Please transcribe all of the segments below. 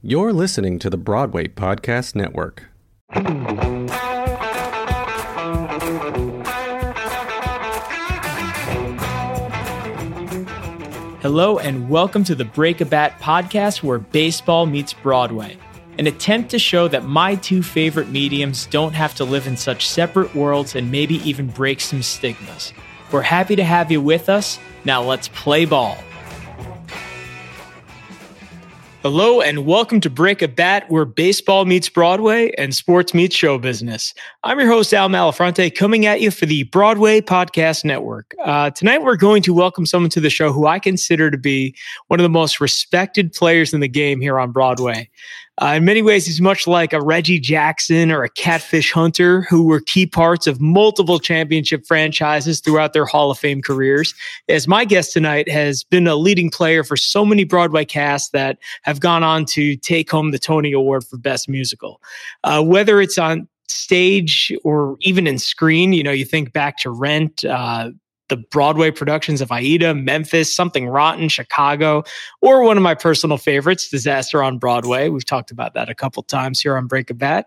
You're listening to the Broadway Podcast Network. Hello, and welcome to the Break a Bat podcast where baseball meets Broadway. An attempt to show that my two favorite mediums don't have to live in such separate worlds and maybe even break some stigmas. We're happy to have you with us. Now let's play ball. Hello and welcome to Break a Bat, where baseball meets Broadway and sports meets show business. I'm your host, Al Malafronte, coming at you for the Broadway Podcast Network. Uh, tonight, we're going to welcome someone to the show who I consider to be one of the most respected players in the game here on Broadway. Uh, in many ways, he's much like a Reggie Jackson or a Catfish Hunter, who were key parts of multiple championship franchises throughout their Hall of Fame careers. As my guest tonight has been a leading player for so many Broadway casts that have gone on to take home the Tony Award for Best Musical. Uh, whether it's on stage or even in screen, you know, you think back to Rent, uh, the Broadway productions of Aida, Memphis, Something Rotten, Chicago, or one of my personal favorites, Disaster on Broadway. We've talked about that a couple times here on Break a Bat.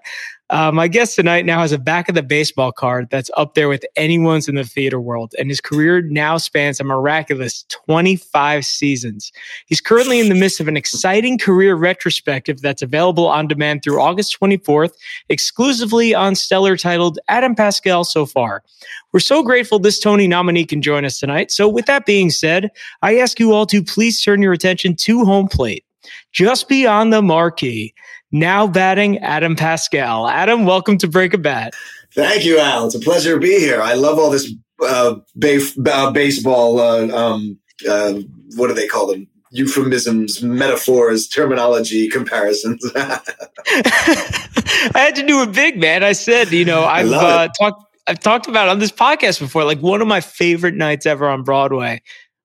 Uh, my guest tonight now has a back of the baseball card that's up there with anyone's in the theater world, and his career now spans a miraculous 25 seasons. He's currently in the midst of an exciting career retrospective that's available on demand through August 24th, exclusively on Stellar titled Adam Pascal So Far. We're so grateful this Tony nominee can join us tonight. So, with that being said, I ask you all to please turn your attention to home plate. Just beyond the marquee, now batting Adam Pascal. Adam, welcome to Break a Bat. Thank you, Al. It's a pleasure to be here. I love all this uh, uh, baseball. Uh, um, uh, what do they call them? Euphemisms, metaphors, terminology, comparisons. I had to do it big, man. I said, you know, I've uh, talked. I've talked about on this podcast before. Like one of my favorite nights ever on Broadway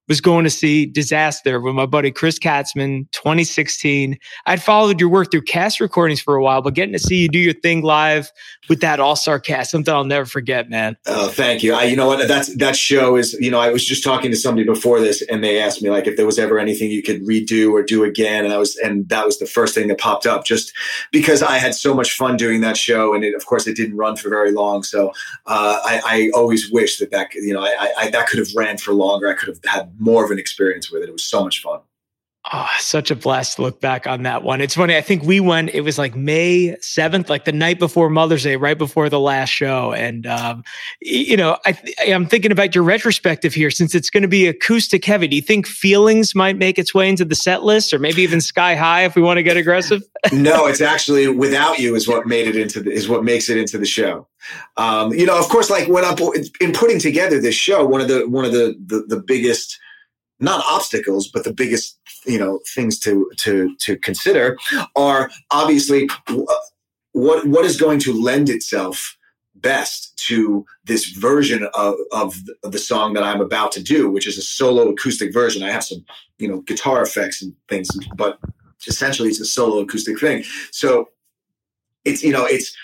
was going to see Disaster with my buddy Chris Katzman, 2016. I'd followed your work through cast recordings for a while, but getting to see you do your thing live with that All Star cast, something I'll never forget, man. Oh, thank you. I, you know what? That's that show is. You know, I was just talking to somebody before this, and they asked me like if there was ever anything you could redo or do again, and I was, and that was the first thing that popped up, just because I had so much fun doing that show, and it, of course, it didn't run for very long. So uh, I, I, always wish that that you know I, I, that could have ran for longer. I could have had more of an experience with it. It was so much fun. Oh, such a blast to look back on that one. It's funny. I think we went, it was like May 7th, like the night before Mother's Day, right before the last show. And, um, you know, I, I'm thinking about your retrospective here since it's going to be acoustic heavy. Do you think feelings might make its way into the set list or maybe even sky high if we want to get aggressive? no, it's actually without you is what made it into the, is what makes it into the show. Um, you know, of course, like when I'm in putting together this show, one of the, one of the, the, the biggest, not obstacles, but the biggest you know things to to to consider are obviously uh, what what is going to lend itself best to this version of, of the song that I'm about to do, which is a solo acoustic version. I have some, you know, guitar effects and things, but essentially it's a solo acoustic thing. So it's, you know, it's,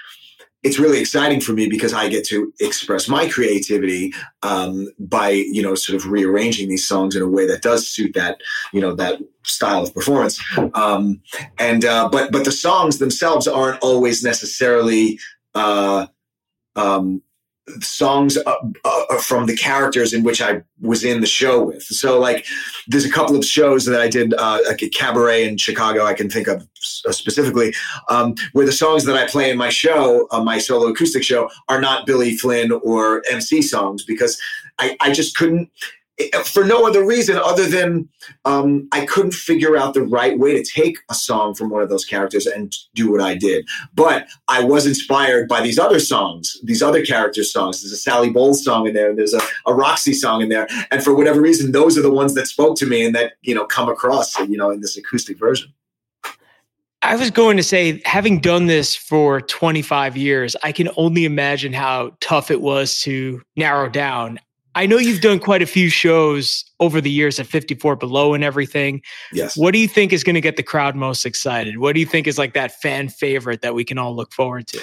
it's really exciting for me because I get to express my creativity um, by you know sort of rearranging these songs in a way that does suit that you know that style of performance. Um, and uh, but but the songs themselves aren't always necessarily uh, um, songs uh, uh, from the characters in which I was in the show with. So like, there's a couple of shows that I did, uh, like a cabaret in Chicago. I can think of uh, specifically um, where the songs that I play in my show, uh, my solo acoustic show, are not Billy Flynn or MC songs because I, I just couldn't for no other reason other than um, I couldn't figure out the right way to take a song from one of those characters and do what I did. But I was inspired by these other songs, these other characters' songs. There's a Sally Bowles song in there, and there's a, a Roxy song in there, and for whatever reason, those are the ones that spoke to me and that you know come across, you know, in this acoustic version. I was going to say, having done this for 25 years, I can only imagine how tough it was to narrow down. I know you've done quite a few shows over the years at 54 Below and everything. Yes. What do you think is going to get the crowd most excited? What do you think is like that fan favorite that we can all look forward to?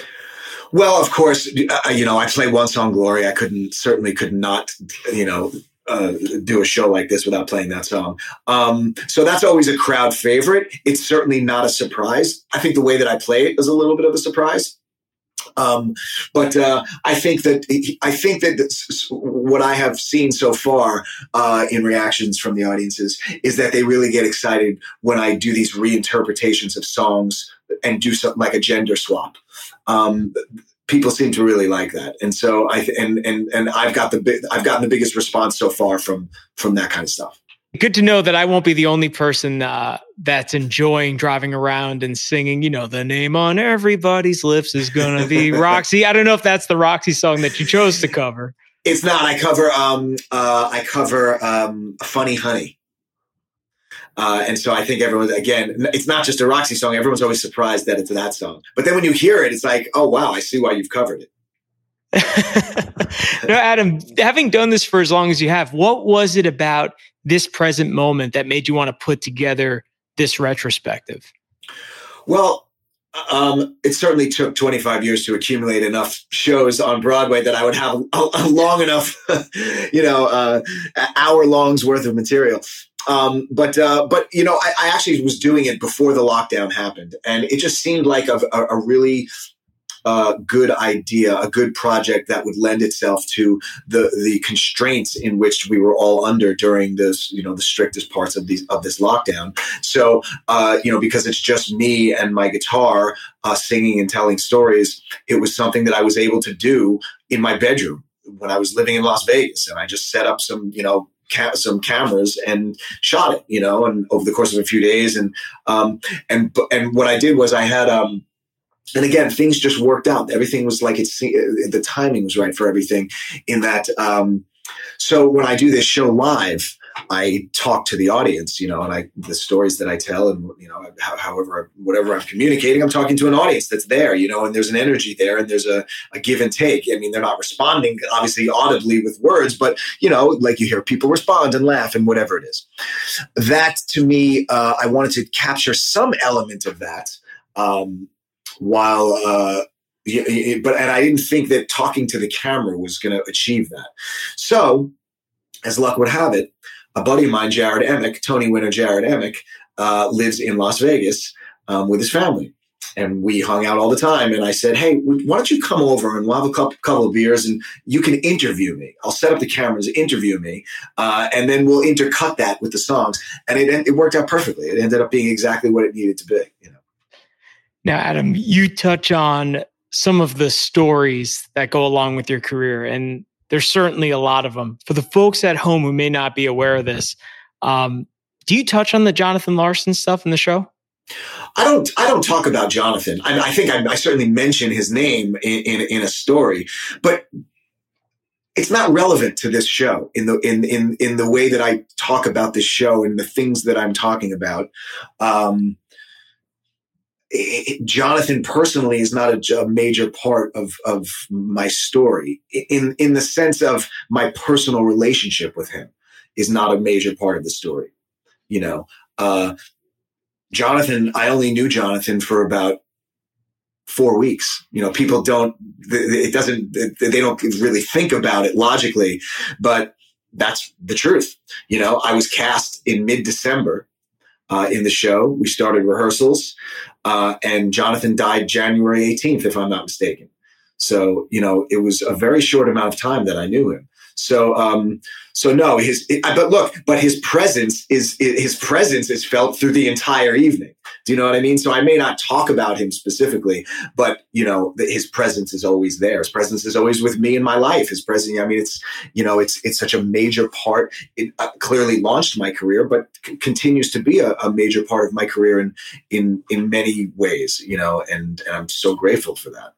Well, of course, uh, you know, I play one song, Glory. I couldn't, certainly could not, you know, uh, do a show like this without playing that song. Um, so that's always a crowd favorite. It's certainly not a surprise. I think the way that I play it is a little bit of a surprise. Um, but uh, I think that I think that what I have seen so far uh, in reactions from the audiences is that they really get excited when I do these reinterpretations of songs and do something like a gender swap. Um, people seem to really like that, and so I and and and I've got the I've gotten the biggest response so far from from that kind of stuff. Good to know that I won't be the only person uh, that's enjoying driving around and singing. You know, the name on everybody's lips is gonna be Roxy. I don't know if that's the Roxy song that you chose to cover. It's not. I cover. Um, uh, I cover um, "Funny Honey." Uh, and so I think everyone, again, it's not just a Roxy song. Everyone's always surprised that it's that song. But then when you hear it, it's like, oh, wow, I see why you've covered it. no, Adam, having done this for as long as you have, what was it about this present moment that made you want to put together this retrospective? Well, um, it certainly took 25 years to accumulate enough shows on Broadway that I would have a, a long enough, you know, uh, hour longs worth of material. Um, but uh, but you know, I, I, actually was doing it before the lockdown happened, and it just seemed like a, a, a really uh, good idea, a good project that would lend itself to the the constraints in which we were all under during this, you know, the strictest parts of these of this lockdown. So, uh, you know, because it's just me and my guitar uh, singing and telling stories, it was something that I was able to do in my bedroom when I was living in Las Vegas, and I just set up some, you know, ca- some cameras and shot it, you know, and over the course of a few days. And, um, and, and what I did was I had, um, and again, things just worked out. Everything was like it's the timing was right for everything. In that, um, so when I do this show live, I talk to the audience, you know, and I the stories that I tell, and you know, however, whatever I'm communicating, I'm talking to an audience that's there, you know, and there's an energy there, and there's a, a give and take. I mean, they're not responding obviously audibly with words, but you know, like you hear people respond and laugh and whatever it is. That to me, uh, I wanted to capture some element of that, um, while. Uh, but and I didn't think that talking to the camera was going to achieve that. So, as luck would have it, a buddy of mine, Jarrod Emick, Tony winner Jarrod Emick, uh, lives in Las Vegas um, with his family. And we hung out all the time. And I said, Hey, why don't you come over and we'll have a couple, couple of beers and you can interview me. I'll set up the cameras, interview me, uh, and then we'll intercut that with the songs. And it, it worked out perfectly. It ended up being exactly what it needed to be. You know. Now, Adam, you touch on some of the stories that go along with your career. And there's certainly a lot of them. For the folks at home who may not be aware of this, um, do you touch on the Jonathan Larson stuff in the show? I don't. I don't talk about Jonathan. I, I think I, I, certainly mention his name in, in, in a story, but it's not relevant to this show in the in in in the way that I talk about this show and the things that I'm talking about. Um, Jonathan personally is not a, a, major part of of my story in in the sense of my personal relationship with him is not a major part of the story. You know, uh, Jonathan. I only knew Jonathan for about four weeks. You know, people don't. It doesn't. They don't really think about it logically, but that's the truth. You know, I was cast in mid December uh, in the show. We started rehearsals, uh, and Jonathan died January 18th, if I'm not mistaken. So, you know, it was a very short amount of time that I knew him. So, um, so no, his, it, but look, but his presence is, his presence is felt through the entire evening. Do you know what I mean? So I may not talk about him specifically, but you know, his presence is always there. His presence is always with me in my life. His presence, I mean, it's, you know, it's, it's such a major part. It uh, clearly launched my career, but c- continues to be a, a, major part of my career in, in, in many ways, you know, and, and I'm so grateful for that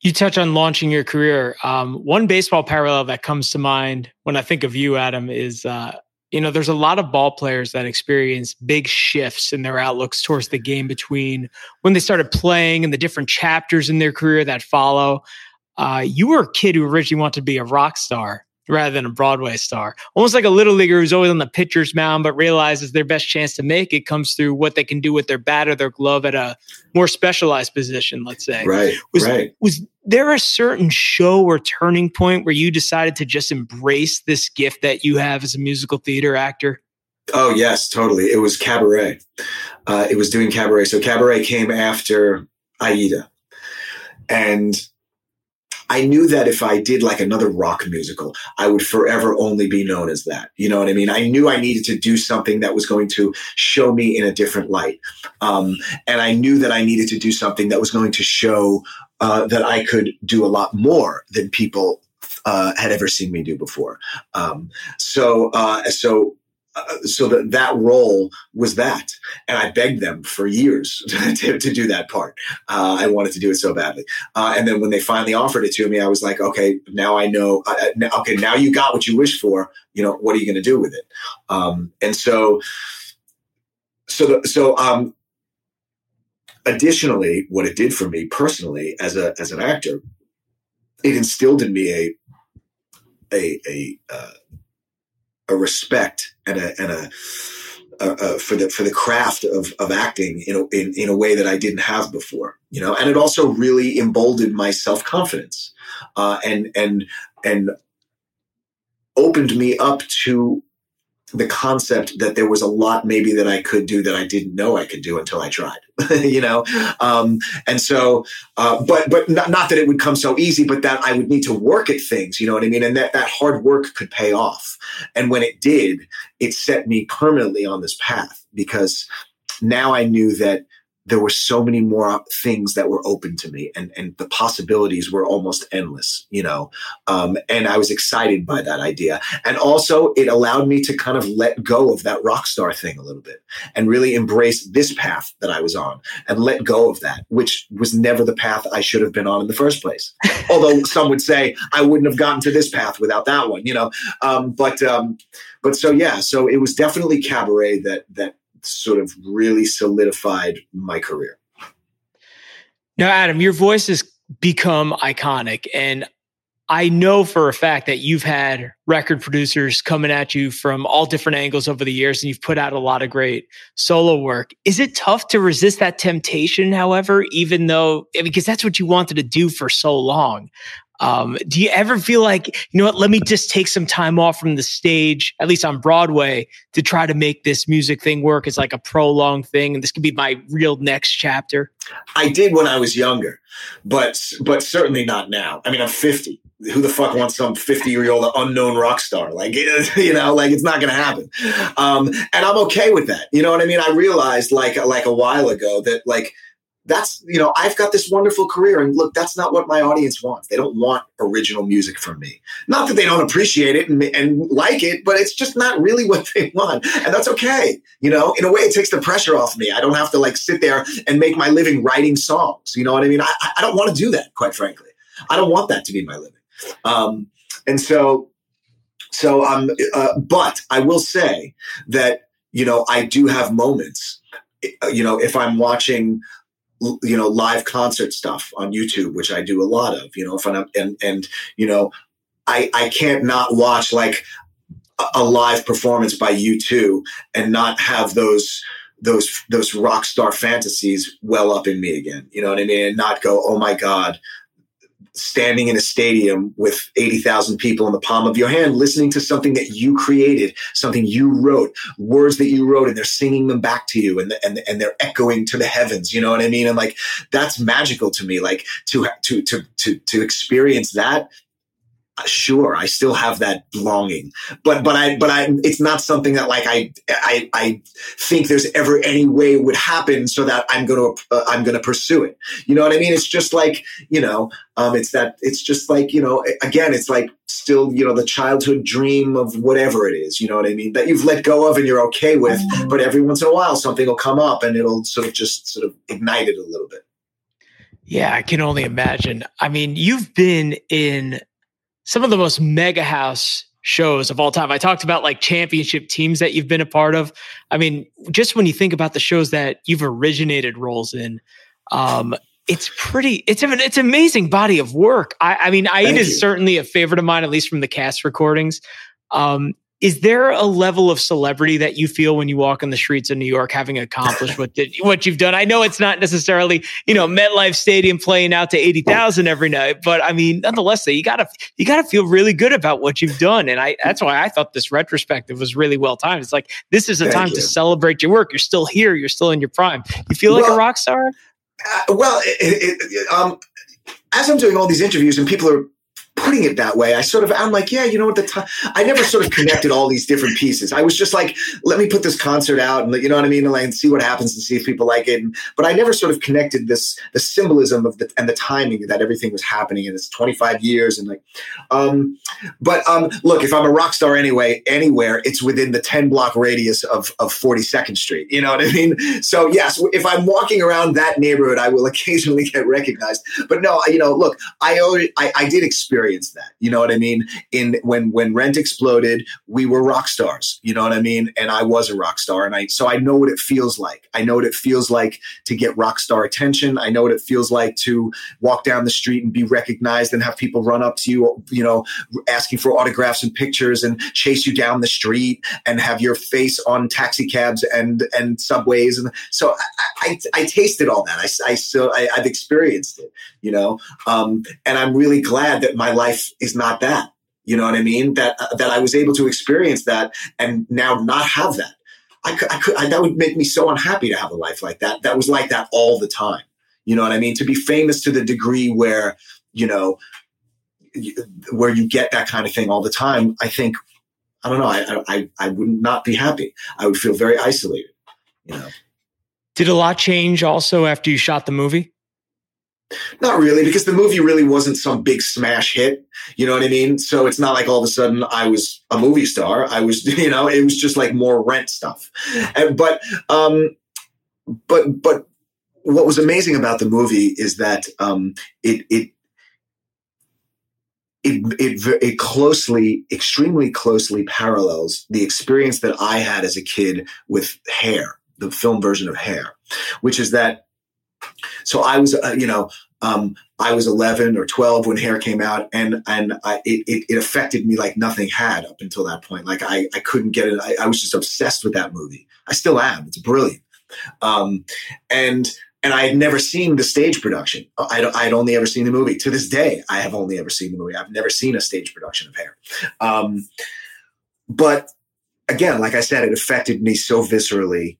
you touch on launching your career. Um, one baseball parallel that comes to mind when I think of you, Adam, is uh, you know there's a lot of ball players that experience big shifts in their outlooks towards the game between when they started playing and the different chapters in their career that follow. Uh, you were a kid who originally wanted to be a rock star, rather than a Broadway star. Almost like a little leaguer who's always on the pitcher's mound, but realizes their best chance to make it comes through what they can do with their bat or their glove at a more specialized position, let's say. Right. Was, right. Was there a certain show or turning point where you decided to just embrace this gift that you have as a musical theater actor? Oh, yes, totally. It was cabaret. Uh, it was doing cabaret. So cabaret came after Aida. And I knew that if I did like another rock musical, I would forever only be known as that. You know what I mean? I knew I needed to do something that was going to show me in a different light. Um, and I knew that I needed to do something that was going to show uh, that I could do a lot more than people uh, had ever seen me do before. Um, so, uh, so uh, so that that role was that, and I begged them for years to, to do that part. Uh, I wanted to do it so badly, uh, and then when they finally offered it to me, I was like, okay, now I know. Uh, uh, okay, now you got what you wished for. You know, what are you going to do with it? Um, and so, so the, so um, additionally, what it did for me personally as a as an actor, it instilled in me a a a a respect and a and a, for the for the craft of of acting in a, in in a way that I didn't have before, you know, and it also really emboldened my self confidence, uh, and and and opened me up to the concept that there was a lot maybe that I could do that I didn't know I could do until I tried, you know? Um, and so, uh, but, but not, not, that it would come so easy, but that I would need to work at things, you know what I mean? And that, that hard work could pay off. And when it did, it set me permanently on this path because now I knew that there were so many more things that were open to me and, and the possibilities were almost endless, you know? Um, and I was excited by that idea. And also it allowed me to kind of let go of that rock star thing a little bit and really embrace this path that I was on and let go of that, which was never the path I should have been on in the first place. Although some would say I wouldn't have gotten to this path without that one, you know? Um, but, um, but so yeah, so it was definitely cabaret that, that sort of really solidified my career. Now, Adam, your voice has become iconic. And I know for a fact that you've had record producers coming at you from all different angles over the years, and you've put out a lot of great solo work. Is it tough to resist that temptation, however, even though, because that's what you wanted to do for so long? Um, do you ever feel like, you know what, let me just take some time off from the stage, at least on Broadway, to try to make this music thing work as like a prolonged thing? And this could be my real next chapter? I did when I was younger, but but certainly not now. I mean, I'm 50. Who the fuck wants some 50 year old unknown rock star? Like, you know, like it's not going to happen. Um, and I'm okay with that. You know what I mean? I realized like like a while ago that like that's you know i've got this wonderful career and look that's not what my audience wants. They don't want original music from me. Not that they don't appreciate it and, and like it but it's just not really what they want. And that's okay. You know in a way it takes the pressure off me. I don't have to like sit there and make my living writing songs. You know what i mean? I, I don't want to do that quite frankly. I don't want that to be my living. Um, and so so um uh, but i will say that you know i do have moments you know if i'm watching you know live concert stuff on YouTube, which I do a lot of. You know, if I'm and and you know, I I can't not watch like a, live performance by U2 and not have those those those rock star fantasies well up in me again. You know what I mean? And not go, oh my god, standing in a stadium with 80,000 people in the palm of your hand, listening to something that you created, something you wrote, words that you wrote, and they're singing them back to you and, and, and they're echoing to the heavens. You know what I mean? And like, that's magical to me. Like to, to, to, to, to experience that sure i still have that longing but but i but i it's not something that like i i i think there's ever any way it would happen so that i'm going to uh, i'm going to pursue it. You know what i mean? It's just like you know um it's that it's just like you know again it's like still you know the childhood dream of whatever it is you know what i mean that you've let go of and you're okay with but every once in a while something will come up and it'll sort of just sort of ignite it a little bit. Yeah, I can only imagine. I mean, you've been in some of the most mega house shows of all time. I talked about like championship teams that you've been a part of. I mean, just when you think about the shows that you've originated roles in, um, it's pretty it's an it's amazing body of work i, I mean aida is certainly a favorite of mine at least from the cast recordings um, is there a level of celebrity that you feel when you walk in the streets of New York having accomplished what did, what you've done? I know it's not necessarily, you know, MetLife Stadium playing out to 80,000 every night, but I mean, nonetheless, you got to you got to feel really good about what you've done and I that's why I thought this retrospective was really well timed. It's like this is a Thank time you. to celebrate your work. You're still here, you're still in your prime. You feel well, like a rock star? Uh, well, it, it, um, as I'm doing all these interviews and people are putting it that way, I sort of, I'm like, yeah, you know what? The time I never sort of connected all these different pieces. I was just like, let me put this concert out and you know what I mean, and, like, and see what happens and see if people like it. And, but I never sort of connected this the symbolism of the and the timing that everything was happening. And it's 25 years and like, um, but um, look, if I'm a rock star anyway, anywhere, it's within the 10 block radius of of 42nd Street. You know what I mean? So yes, if I'm walking around that neighborhood, I will occasionally get recognized. But no, you know, look, I already, I, I did experience experienced that. You know what I mean? In when when rent exploded, we were rock stars. You know what I mean? And I was a rock star, and I so I know what it feels like. I know what it feels like to get rock star attention. I know what it feels like to walk down the street and be recognized and have people run up to you, you know, asking for autographs and pictures and chase you down the street and have your face on taxi cabs and and subways. And so I, I, I tasted all that. I, I still I, have experienced it. You know, um, and I'm really glad that my life is not that. You know what I mean? That uh, that I was able to experience that and now not have that. I could, I could I, that would make me so unhappy to have a life like that. That was like that all the time. You know what I mean? To be famous to the degree where you know where you get that kind of thing all the time. I think I don't know. I I I would not be happy. I would feel very isolated. You know. Did a lot change also after you shot the movie? Not really, because the movie really wasn't some big smash hit. You know what I mean? So it's not like all of a sudden I was a movie star. I was, you know, it was just like more rent stuff. And, but, um, but, but what was amazing about the movie is that, um, it, it, it, it, it closely, extremely closely parallels the experience that I had as a kid with Hair, the film version of Hair, which is that so I was, uh, you know, um, I was 11 or 12 when Hair came out, and and I, it, it affected me like nothing had up until that point. Like I, I couldn't get it. I, I was just obsessed with that movie. I still am. It's brilliant. Um, and and I had never seen the stage production. I'd, I'd, only ever seen the movie. To this day, I have only ever seen the movie. I've never seen a stage production of Hair. Um, but again, like I said, it affected me so viscerally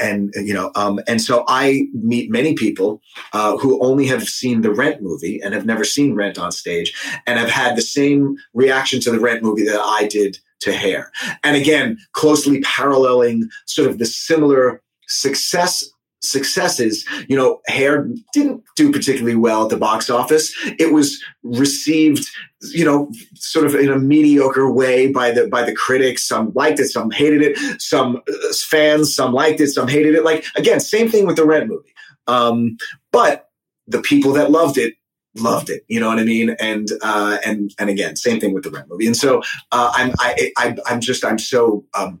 and you know um, and so i meet many people uh, who only have seen the rent movie and have never seen rent on stage and have had the same reaction to the rent movie that i did to hair and again closely paralleling sort of the similar success successes, you know, Hair didn't do particularly well at the box office. It was received, you know, sort of in a mediocre way by the by the critics. Some liked it, some hated it. Some uh, fans, some liked it, some hated it. Like again, same thing with the Rent movie. Um, but the people that loved it loved it. You know what I mean? And uh, and and again, same thing with the Rent movie. And so uh, I'm I, I I'm just I'm so um,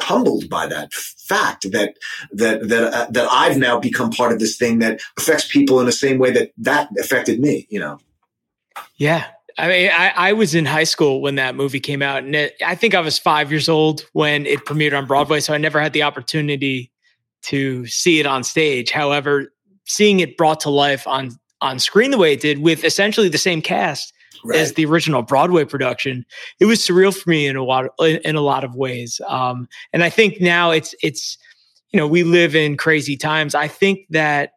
humbled by that fact that that that uh, that I've now become part of this thing that affects people in the same way that that affected me. You know. Yeah. I mean, I, I was in high school when that movie came out, and it, I think I was five years old when it premiered on Broadway. So I never had the opportunity to see it on stage. However, seeing it brought to life on on screen the way it did, with essentially the same cast, right. as the original Broadway production. It was surreal for me in a lot of, in a lot of ways. Um, and I think now it's it's you know we live in crazy times. I think that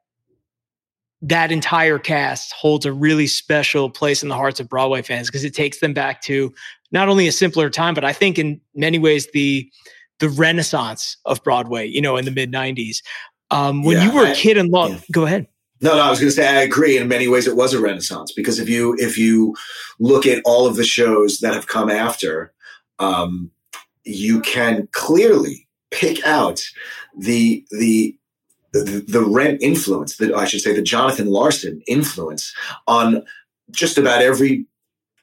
that entire cast holds a really special place in the hearts of Broadway fans because it takes them back to not only a simpler time, but I think in many ways the the renaissance of Broadway. You know, in the mid '90s. Um, when yeah, you were a kid and long, yeah. go ahead. No, no, I was going to say I agree. In many ways, it was a renaissance because if you if you look at all of the shows that have come after, um, you can clearly pick out the the the, rent influence, that I should say, the Jonathan Larson influence on just about every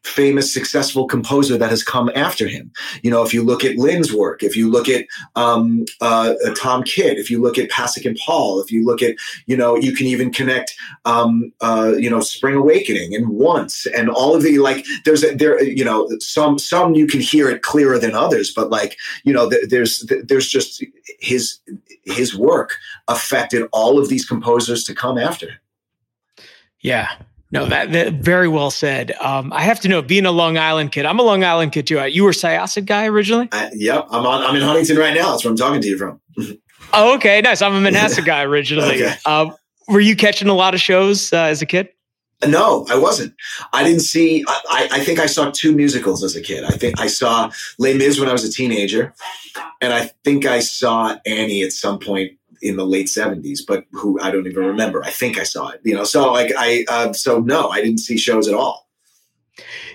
famous, successful composer that has come after him. You know, if you look at Lin's work, if you look at um, uh, uh, Tom Kitt, if you look at Pasek and Paul, if you look at, you know, you can even connect, um, uh, you know, Spring Awakening and Once and all of the like. There's a, there, you know, some some you can hear it clearer than others, but like, you know, th- there's th- there's just his his work affected all of these composers to come after him. Yeah, no, that, that, very well said. Um, I have to know, being a Long Island kid, I'm a Long Island kid too. Uh, you were Syosset guy originally? Uh, yep, I'm on. I'm in Huntington right now. That's where I'm talking to you from. oh, okay, nice. I'm a Manhasset guy originally. okay. uh, were you catching a lot of shows uh, as a kid? No, I wasn't. I didn't see. I, I, think I saw two musicals as a kid. I think I saw Les Mis when I was a teenager, and I think I saw Annie at some point in the late seventies, but who I don't even remember. I think I saw it, you know. So like I, uh, so no, I didn't see shows at all.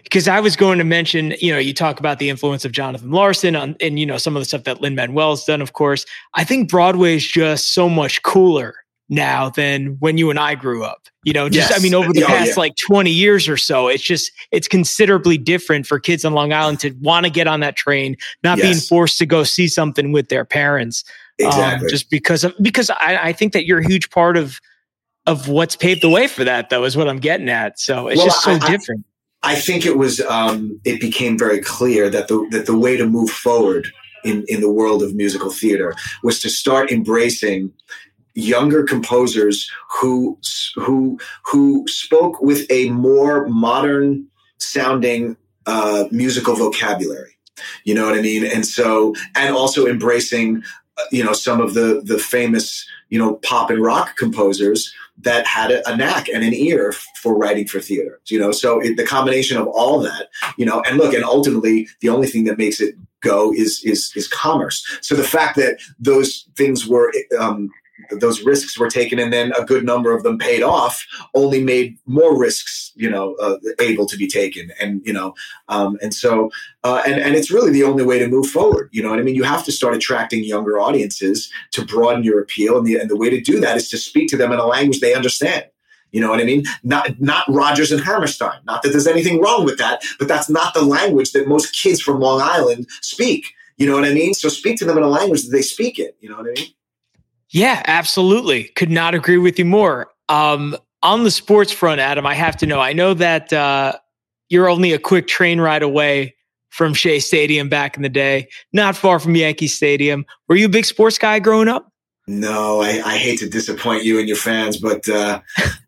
Because I was going to mention, you know, you talk about the influence of Jonathan Larson on, and you know some of the stuff that Lin Manuel's done. Of course, I think Broadway is just so much cooler now than when you and I grew up. You know, just yes. I mean, over the oh, past yeah. like 20 years or so, it's just it's considerably different for kids on Long Island to want to get on that train, not yes. being forced to go see something with their parents. Um, exactly. Um, just because of because I, I think that you're a huge part of of what's paved the way for that, though, is what I'm getting at. So it's well, just so I, different. I, I think it was um, it became very clear that the that the way to move forward in in the world of musical theater was to start embracing younger composers who who who spoke with a more modern sounding uh, musical vocabulary. You know what I mean? And so, and also embracing you know some of the the famous you know pop and rock composers that had a, a knack and an ear for writing for theater you know so it, the combination of all that you know and look and ultimately the only thing that makes it go is is is commerce so the fact that those things were um, those risks were taken and then a good number of them paid off only made more risks you know uh, able to be taken and you know um, and so uh, and and it's really the only way to move forward you know what i mean you have to start attracting younger audiences to broaden your appeal and the, and the way to do that is to speak to them in a language they understand you know what I mean? Not not Rodgers and Hammerstein. Not that there's anything wrong with that, but that's not the language that most kids from Long Island speak. You know what I mean? So speak to them in a language that they speak it. You know what I mean? Yeah, absolutely. Could not agree with you more. Um, on the sports front, Adam, I have to know. I know that uh, you're only a quick train ride away from Shea Stadium back in the day, not far from Yankee Stadium. Were you a big sports guy growing up? No, I, I, hate to disappoint you and your fans, but uh,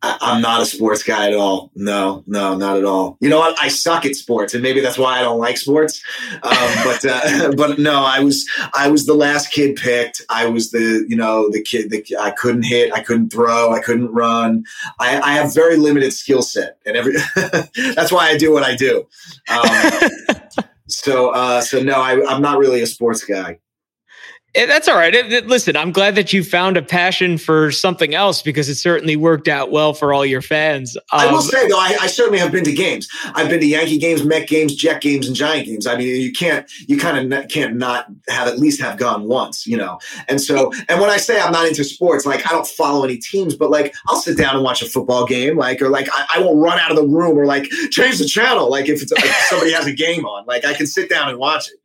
I, am not a sports guy at all. No, no, not at all. You know what? I suck at sports, and maybe that's why I don't like sports. Um, but uh, but no, I was I was the last kid picked. I was the you know the kid that I couldn't hit, I couldn't throw, I couldn't run. I, I have very limited skill set, and every that's why I do what I do. Um, so uh, so no, I, I'm not really a sports guy. Eh, that's all right. It, it, listen, I'm glad that you found a passion for something else because it certainly worked out well for all your fans. Um, I will um, say though, I, I, certainly have been to games. I've been to Yankee games, Met games, Jet games, and Giant games. I mean, you can't, you kind of can't not have at least have gone once, you know. And so, and when I say I'm not into sports, like I don't follow any teams, but like I'll sit down and watch a football game, like or like I, I won't run out of the room or like change the channel, like if it's like somebody has a game on, like I can sit down and watch it.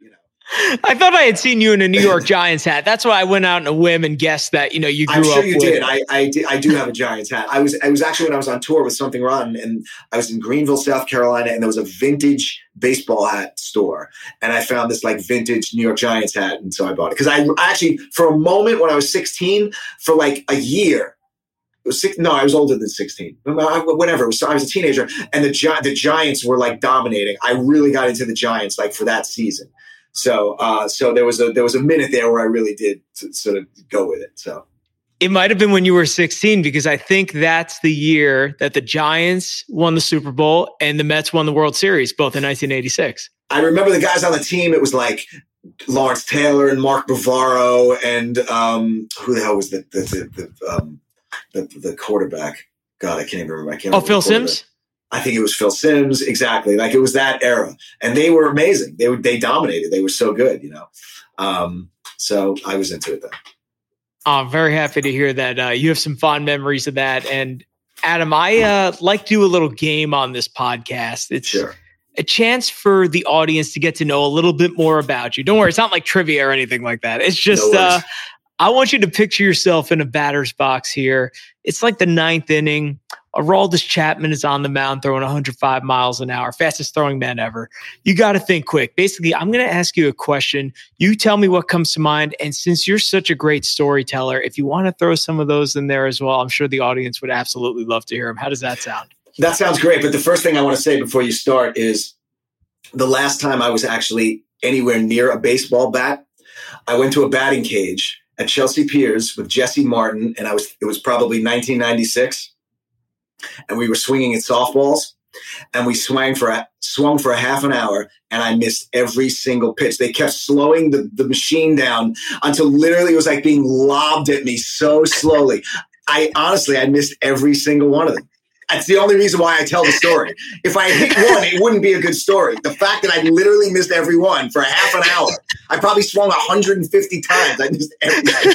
I thought I had seen you in a New York Giants hat. That's why I went out on a whim and guessed that you know you grew I'm sure up. you with. did. I, I did. I do have a Giants hat. I was. I was actually when I was on tour with Something Rotten, and I was in Greenville, South Carolina, and there was a vintage baseball hat store, and I found this like vintage New York Giants hat, and so I bought it because I actually for a moment when I was 16, for like a year, Six, no, I was older than 16. Whatever. Was, I was a teenager, and the the Giants were like dominating. I really got into the Giants like for that season. So, uh, so there was a there was a minute there where I really did sort of go with it. So it might have been when you were 16 because I think that's the year that the Giants won the Super Bowl and the Mets won the World Series, both in 1986. I remember the guys on the team. It was like Lawrence Taylor and Mark Bavaro and um, who the hell was the the the, the, um, the, the quarterback? God, I can't even remember. I can't. Oh, Phil Simms. I think it was Phil Simms, exactly. Like it was that era, and they were amazing. They were they dominated. They were so good, you know. Um, so I was into it then. I'm very happy to hear that uh, you have some fond memories of that. And Adam, I uh, like to do a little game on this podcast. It's sure. a chance for the audience to get to know a little bit more about you. Don't worry, it's not like trivia or anything like that. It's just, No uh. I want you to picture yourself in a batter's box here. It's like the ninth inning. Aroldis Chapman is on the mound throwing 105 miles an hour, fastest throwing man ever. You got to think quick. Basically, I'm going to ask you a question. You tell me what comes to mind. And since you're such a great storyteller, if you want to throw some of those in there as well, I'm sure the audience would absolutely love to hear them. How does that sound? That sounds great. But the first thing I want to say before you start is the last time I was actually anywhere near a baseball bat, I went to a batting cage at Chelsea Piers with Jesse Martin, and I was it was probably 1996, and we were swinging at softballs, and we swung for a, swung for a half an hour, and I missed every single pitch. They kept slowing the, the machine down until literally it was like being lobbed at me so slowly. I honestly I missed every single one of them. That's the only reason why I tell the story. If I hit one, it wouldn't be a good story. The fact that I literally missed every one for a half an hour, I probably swung 150 times. I missed every.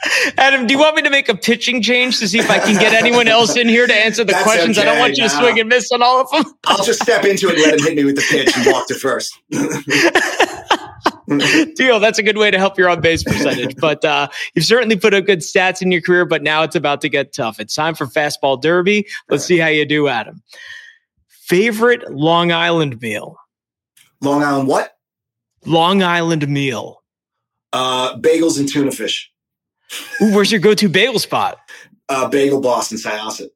Adam, do you want me to make a pitching change to see if I can get anyone else in here to answer the That's questions? I don't want you to swing and miss on all of them. I'll just step into it and let him hit me with the pitch and walk to first. Deal. That's a good way to help your on base percentage. But uh, you've certainly put up good stats in your career, but now it's about to get tough. It's time for fastball derby. Let's see how you do, Adam. Favorite Long Island meal? Long Island, what? Long Island meal. Uh, bagels and tuna fish. Ooh, where's your go-to bagel spot? Uh, bagel Boston Syosset.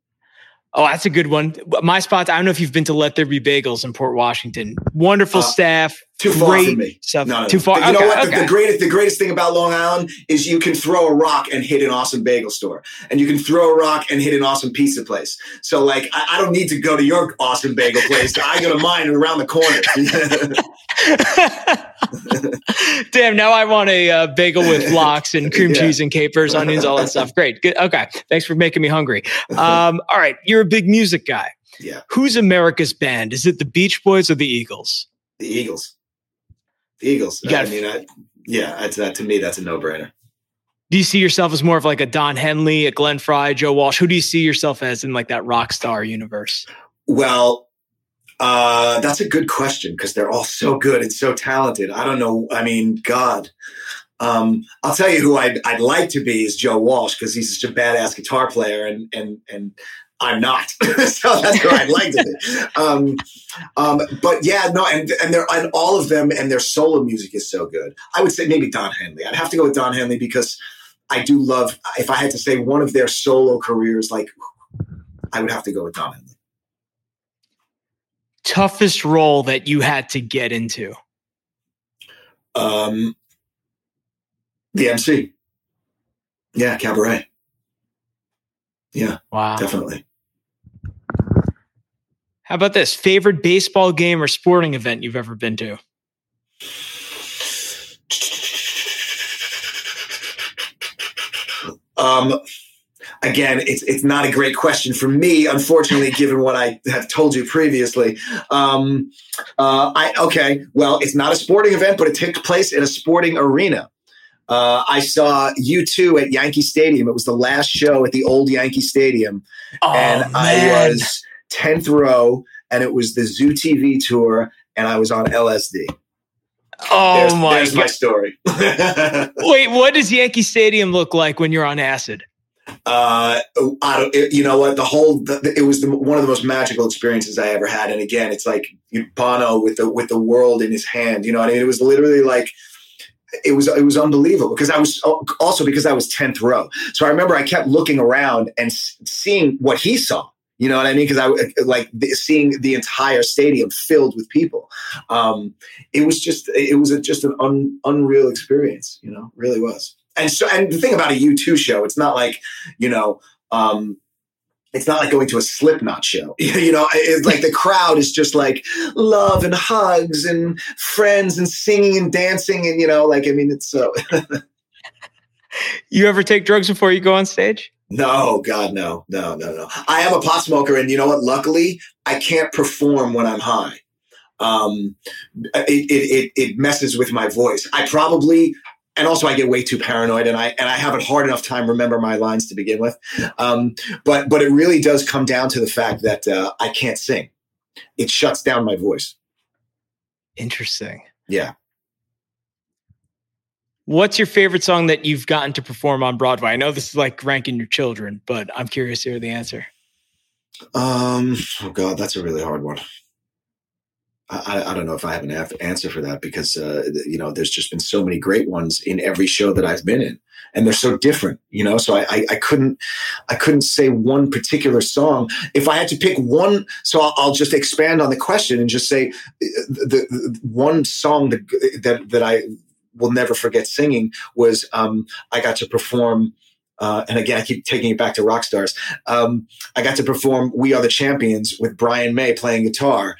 Oh, that's a good one. My spot. I don't know if you've been to Let There Be Bagels in Port Washington. Wonderful Uh, staff. Too far great from me. Stuff. No, no, Too far. You know Okay, what? The, the greatest, the greatest thing about Long Island is you can throw a rock and hit an awesome bagel store, and you can throw a rock and hit an awesome pizza place. So, like, I, I don't need to go to your awesome bagel place. I go to mine around the corner. Damn, now I want a uh, bagel with lox and cream Yeah. cheese and capers, onions, all that stuff. Great. Good. Okay. Thanks for making me hungry. Um, all right. You're a big music guy. yeah, Who's America's band? Is it the Beach Boys or the Eagles? the Eagles. The Eagles. You got I mean, I, yeah, that to me. That's a no-brainer. Do you see yourself as more of like a Don Henley, a Glenn Frey, Joe Walsh? Who do you see yourself as in like that rock star universe? Well, uh, that's a good question because they're all so good and so talented. I don't know. I mean, God. Um, I'll tell you who I'd, I'd like to be is Joe Walsh because he's such a badass guitar player and and and I'm not. so that's who I'd like to be. Um, um, but yeah, no, and and they're and all of them and their solo music is so good. I would say maybe Don Henley. I'd have to go with Don Henley because I do love. If I had to say one of their solo careers, like I would have to go with Don Henley. Toughest role that you had to get into? Um, the MC. Yeah, cabaret. Yeah, Wow. definitely. How about this? Favorite baseball game or sporting event you've ever been to? Um, again, it's it's not a great question for me, unfortunately, given what I have told you previously. Um, uh, I okay, well, it's not a sporting event, but it took place in a sporting arena. Uh, I saw U2 at Yankee Stadium. It was the last show at the old Yankee Stadium. Oh, and I was 10th row, and it was the Zoo TV tour, and I was on LSD. Oh there's, my there's my story. Wait, what does Yankee Stadium look like when you're on acid? uh, I don't, it- you know what? The whole the, it was the, one of the most magical experiences I ever had, and again, it's like Bono with the with the world in his hand. You know what I mean? It was literally like. It was it was unbelievable because I was also because I was tenth row. So I remember I kept looking around and s- seeing what he saw. You know what I mean? Because I like seeing the entire stadium filled with people. Um, it was just it was a, just an un, unreal experience. You know, really was. And so and the thing about a U2 show, it's not like you know. Um, it's not like going to a Slipknot show. you know, it's like the crowd is just like love and hugs and friends and singing and dancing and you know, like I mean, it's so You ever take drugs before you go on stage? No, God, no, no, no, no. I am a pot smoker, and you know what? Luckily, I can't perform when I'm high. Um, it, it it it messes with my voice. I probably. And also, I get way too paranoid, and I and I have a hard enough time remember my lines to begin with. Um, but but it really does come down to the fact that uh, I can't sing. It shuts down my voice. Interesting. Yeah. What's your favorite song that you've gotten to perform on Broadway? I know this is like ranking your children, but I'm curious to hear the answer. Um, oh God, that's a really hard one. I, I don't know if I have an answer for that because uh, you know there's just been so many great ones in every show that I've been in, and they're so different. You know, so I, I, I couldn't I couldn't say one particular song. If I had to pick one, so I'll, I'll just expand on the question and just say uh, the, the one song that that that I will never forget singing was um, I got to perform. Uh, and again, I keep taking it back to rock stars. Um, I got to perform "We Are the Champions" with Brian May playing guitar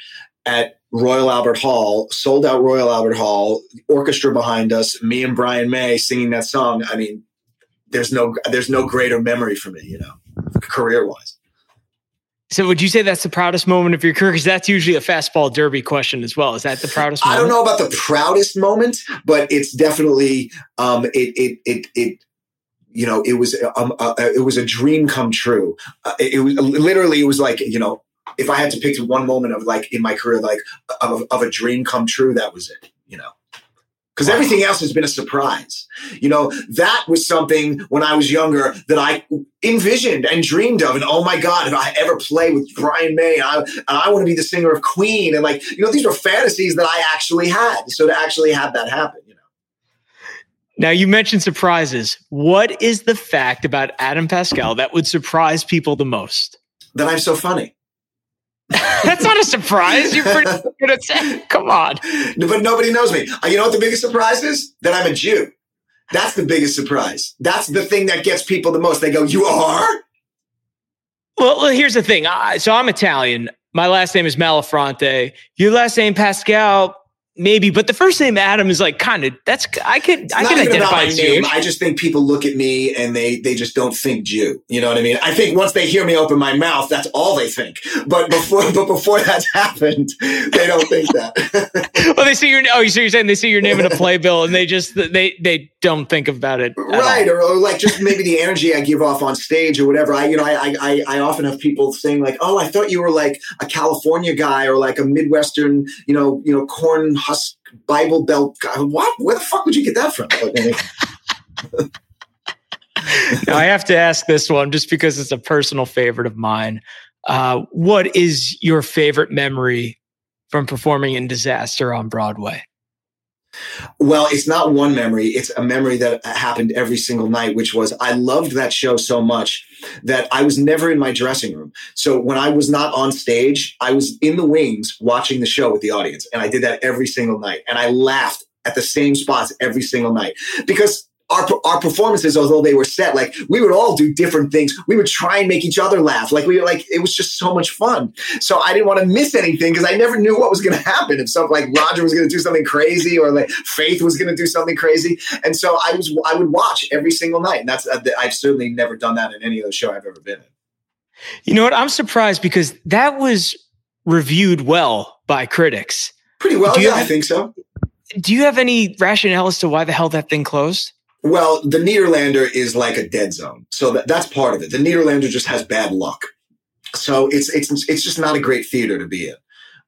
at Royal Albert Hall, sold out Royal Albert Hall, orchestra behind us, me and Brian May singing that song. I mean, there's no there's no greater memory for me, you know, career wise. So would you say that's the proudest moment of your career? Because that's usually a fastball derby question as well. Is that the proudest? Moment? I don't know about the proudest moment, but it's definitely um, it it it it you know it was um, uh, it was a dream come true. Uh, it, it was literally it was like you know if I had to pick one moment of like in my career, like of, of a dream come true, that was it, you know, because wow. everything else has been a surprise. You know, that was something when I was younger that I envisioned and dreamed of. And oh my God, if I ever play with Brian May and I, and I want to be the singer of Queen. And like, you know, these were fantasies that I actually had. So to actually have that happen, you know. Now you mentioned surprises. What is the fact about Adam Pascal that would surprise people the most? That I'm so funny. That's not a surprise. You're pretty good at saying, come on. But nobody knows me. Uh, you know what the biggest surprise is? That I'm a Jew. That's the biggest surprise. That's the thing that gets people the most. They go, You are? Well, here's the thing. I, so I'm Italian. My last name is Malafronte. Your last name, Pascal, maybe, but the first name Adam is like kind of that's I could it's I can identify my name. I just think people look at me and they they just don't think Jew. You know what I mean? I think once they hear me open my mouth, that's all they think. But before but before that's happened, they don't think that. well, they see your oh, so you're saying they see your name in a playbill and they just they they don't think about it, right? Or, or, like just maybe the energy I give off on stage or whatever. I you know I I I often have people saying like, oh, I thought you were like a California guy or like a Midwestern you know you know corn husk Bible Belt guy. What? Where the fuck would you get that from? now, I have to ask this one just because it's a personal favorite of mine. Uh, what is your favorite memory from performing in Disaster on Broadway? Well, it's not one memory. It's a memory that happened every single night, which was I loved that show so much that I was never in my dressing room. So when I was not on stage, I was in the wings watching the show with the audience. And I did that every single night. And I laughed at the same spots every single night because our, our performances, although they were set, like we would all do different things. We would try and make each other laugh. Like we were like, it was just so much fun. So I didn't want to miss anything because I never knew what was going to happen. If something like Roger was going to do something crazy or like Faith was going to do something crazy. And so I was, I would watch every single night. And that's, uh, I've certainly never done that in any other show I've ever been in. You know what? I'm surprised because that was reviewed well by critics. Pretty well, yeah, have, I think so. Do you have any rationale as to why the hell that thing closed? Well, the Nederlander is like a dead zone. So that, that's part of it. The Nederlander just has bad luck. So it's, it's, it's just not a great theater to be in.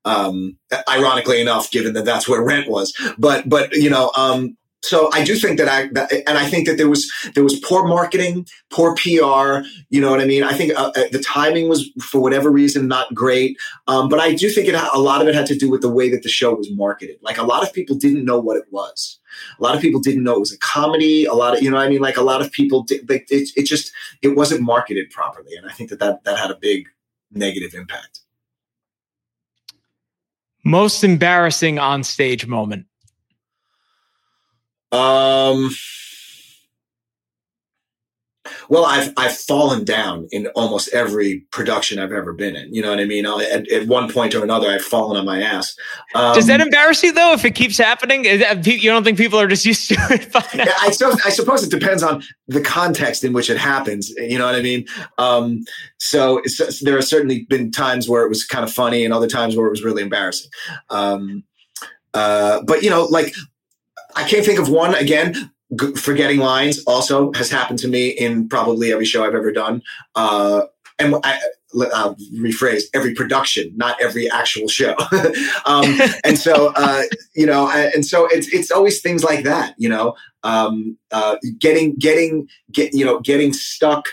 Um, ironically enough, given that that's where rent was, but, but, you know, um, so I do think that I and I think that there was there was poor marketing, poor PR. You know what I mean? I think uh, uh, the timing was for whatever reason not great. Um, but I do think it a lot of it had to do with the way that the show was marketed. Like a lot of people didn't know what it was. A lot of people didn't know it was a comedy. A lot of you know what I mean? Like a lot of people did. Like it, it just it wasn't marketed properly, and I think that that that had a big negative impact. Most embarrassing on stage moment. Um, well, I've I've fallen down in almost every production I've ever been in. You know what I mean? At, at one point or another, I've fallen on my ass. Um, Does that embarrass you though? If it keeps happening, you don't think people are just used to it? I, so, I suppose it depends on the context in which it happens. You know what I mean? Um, so, so, there have certainly been times where it was kind of funny, and other times where it was really embarrassing. Um, uh, but you know, like I can't think of one again. G- forgetting lines also has happened to me in probably every show I've ever done. Uh, and I, I'll rephrase every production, not every actual show. um, and so, uh, you know, and so it's, it's always things like that, you know, um, uh, getting, getting, get, you know, getting stuck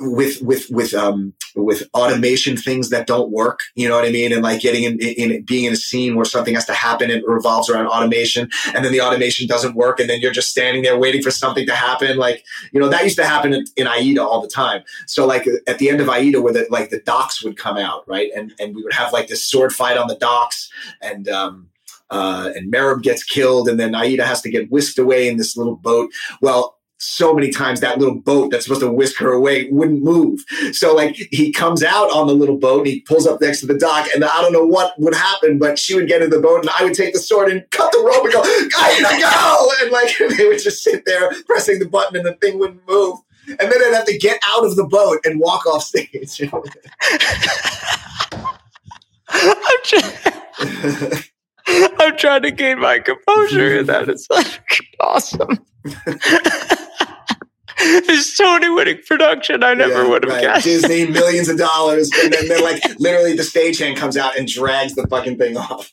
with with with um with automation things that don't work you know what i mean? And like getting in, in being in a scene where something has to happen and it revolves around automation and then the automation doesn't work and then you're just standing there waiting for something to happen like you know that used to happen in, in aida all the time. So like at the end of aida where the like the docks would come out right? And and we would have like this sword fight on the docks and um uh, and Mereb gets killed, and then Aida has to get whisked away in this little boat. Well, so many times that little boat that's supposed to whisk her away wouldn't move. So like he comes out on the little boat and he pulls up next to the dock and I don't know what would happen, but she would get in the boat and I would take the sword and cut the rope and go, I go! And like they would just sit there pressing the button and the thing wouldn't move. And then I'd have to get out of the boat and walk off stage. I'm, trying, I'm trying to gain my composure and that is awesome. this Tony winning production. I never yeah, would have right. guessed. Disney millions of dollars, and then they're like literally the stagehand comes out and drags the fucking thing off.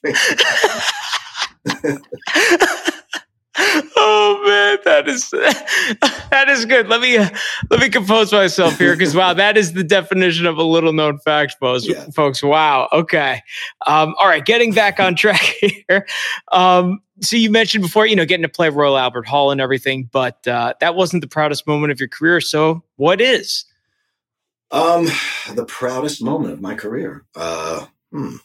oh man, that is that is good. Let me uh, let me compose myself here because wow, that is the definition of a little known fact, folks. Yeah. Folks, wow. Okay, um, all right. Getting back on track here. Um, so you mentioned before, you know, getting to play Royal Albert Hall and everything, but uh, that wasn't the proudest moment of your career. So what is? Um, the proudest moment of my career. Uh, hmm.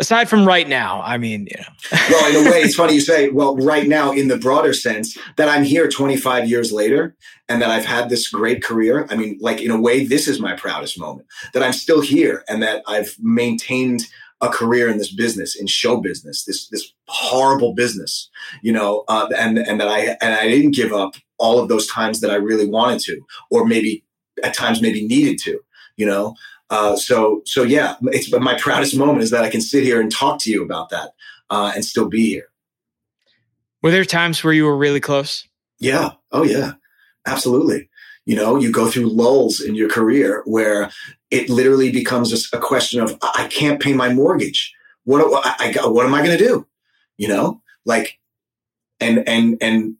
Aside from right now, I mean, you know. well, in a way, it's funny you say, well, right now, in the broader sense, that I'm here 25 years later and that I've had this great career. I mean, like, in a way, this is my proudest moment that I'm still here and that I've maintained a career in this business, in show business, this this horrible business, you know, uh, and and that I and I didn't give up all of those times that I really wanted to, or maybe at times maybe needed to, you know. Uh, so so yeah, it's but my proudest moment is that I can sit here and talk to you about that uh, and still be here. Were there times where you were really close? Yeah. Oh yeah. Absolutely. You know, you go through lulls in your career where it literally becomes a, a question of I can't pay my mortgage. What I, I what am I going to do? You know, like, and and and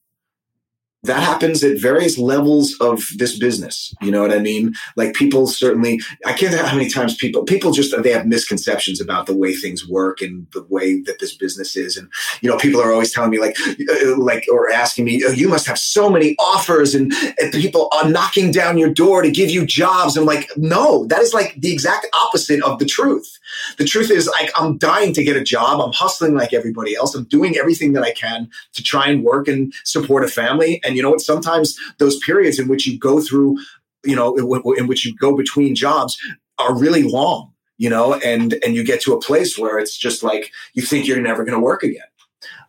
that happens at various levels of this business. You know what I mean? Like people certainly, I can't tell how many times people, people just, they have misconceptions about the way things work and the way that this business is. And, you know, people are always telling me like, uh, like, or asking me, oh, you must have so many offers and, and people are knocking down your door to give you jobs. I'm like, no, that is like the exact opposite of the truth. The truth is like, I'm dying to get a job. I'm hustling like everybody else. I'm doing everything that I can to try and work and support a family. And you know what? Sometimes those periods in which you go through, you know, in, which you go between jobs are really long, you know, and, and you get to a place where it's just like you think you're never going to work again.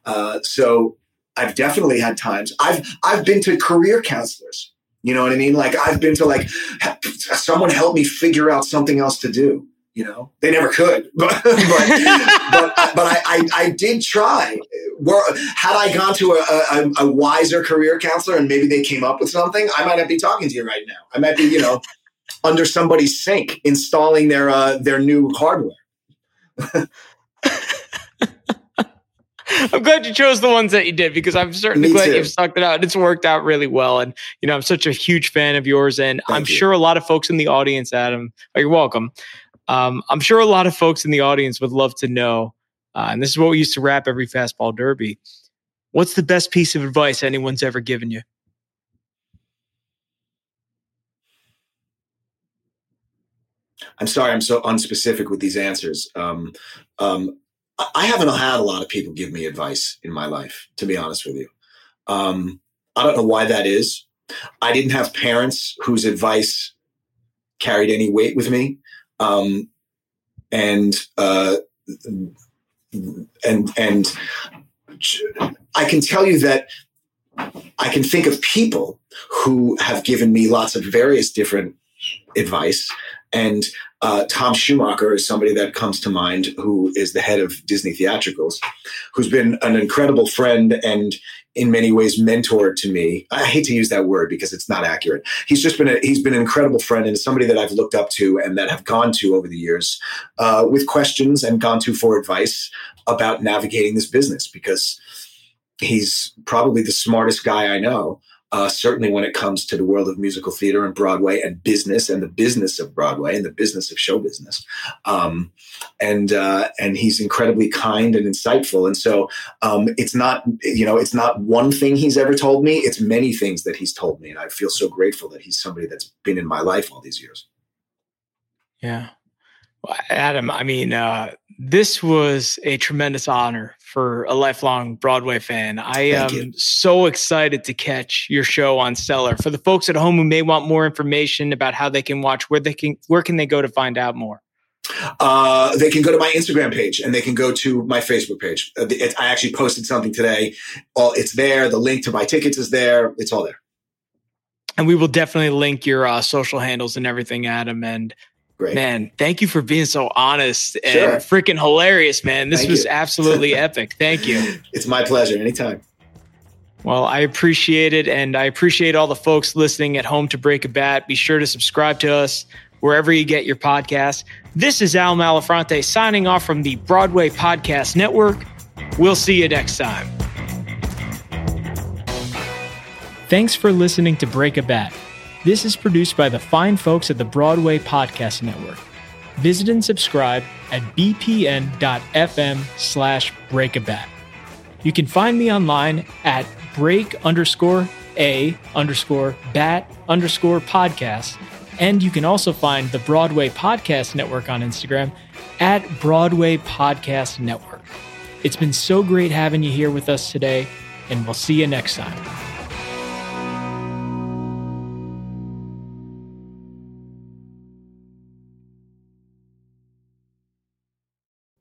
Uh, so I've definitely had times. I've I've been to career counselors. You know what I mean? Like I've been to like someone help me figure out something else to do. You know, they never could, but but but, but I, I, I did try. Were, had I gone to a, a, a, wiser career counselor and maybe they came up with something, I might not be talking to you right now. I might be, you know, under somebody's sink installing their uh, their new hardware. I'm glad you chose the ones that you did because I'm certainly Me glad too. you've sucked it out. It's worked out really well. And, you know, I'm such a huge fan of yours. And Thank I'm you. sure a lot of folks in the audience, Adam, oh, you're welcome, um, I'm sure a lot of folks in the audience would love to know, uh, and this is what we used to wrap every fastball derby. What's the best piece of advice anyone's ever given you? I'm sorry, I'm so unspecific with these answers. Um, um, I haven't had a lot of people give me advice in my life, to be honest with you. Um, I don't know why that is. I didn't have parents whose advice carried any weight with me. Um, and uh, and and I can tell you that I can think of people who have given me lots of various different advice. And uh, Tom Schumacher is somebody that comes to mind, who is the head of Disney Theatricals, who's been an incredible friend and in many ways mentor to me. I hate to use that word because it's not accurate. He's just been a, he's been an incredible friend and somebody that I've looked up to and that have gone to over the years uh, with questions and gone to for advice about navigating this business because he's probably the smartest guy I know uh, certainly when it comes to the world of musical theater and Broadway and business and the business of Broadway and the business of show business. Um, and uh, and he's incredibly kind and insightful. And so um, it's not you know it's not one thing he's ever told me. It's many things that he's told me, and I feel so grateful that he's somebody that's been in my life all these years. Yeah, well, Adam. I mean, uh, this was a tremendous honor for a lifelong Broadway fan. I Thank am you. so excited to catch your show on Stellar. For the folks at home who may want more information about how they can watch, where they can, where can they go to find out more? Uh, they can go to my Instagram page and they can go to my Facebook page. Uh, I actually posted something today. All it's there. The link to my tickets is there. It's all there. And we will definitely link your uh, social handles and everything, Adam. And Great. Man, thank you for being so honest and sure. freaking hilarious, man. This thank was you. absolutely epic. Thank you. It's my pleasure. Anytime. Well, I appreciate it. And I appreciate all the folks listening at home to Break a Bat. Be sure to subscribe to us wherever you get your podcast. This is Al Malafronte signing off from the Broadway Podcast Network. We'll see you next time. Thanks for listening to Break a Bat. This is produced by the fine folks at the Broadway Podcast Network. Visit and subscribe at bpn.fm slash breakabat. You can find me online at break underscore a underscore bat underscore podcast. And you can also find the Broadway Podcast Network on Instagram at Broadway Podcast Network. It's been so great having you here with us today, and we'll see you next time.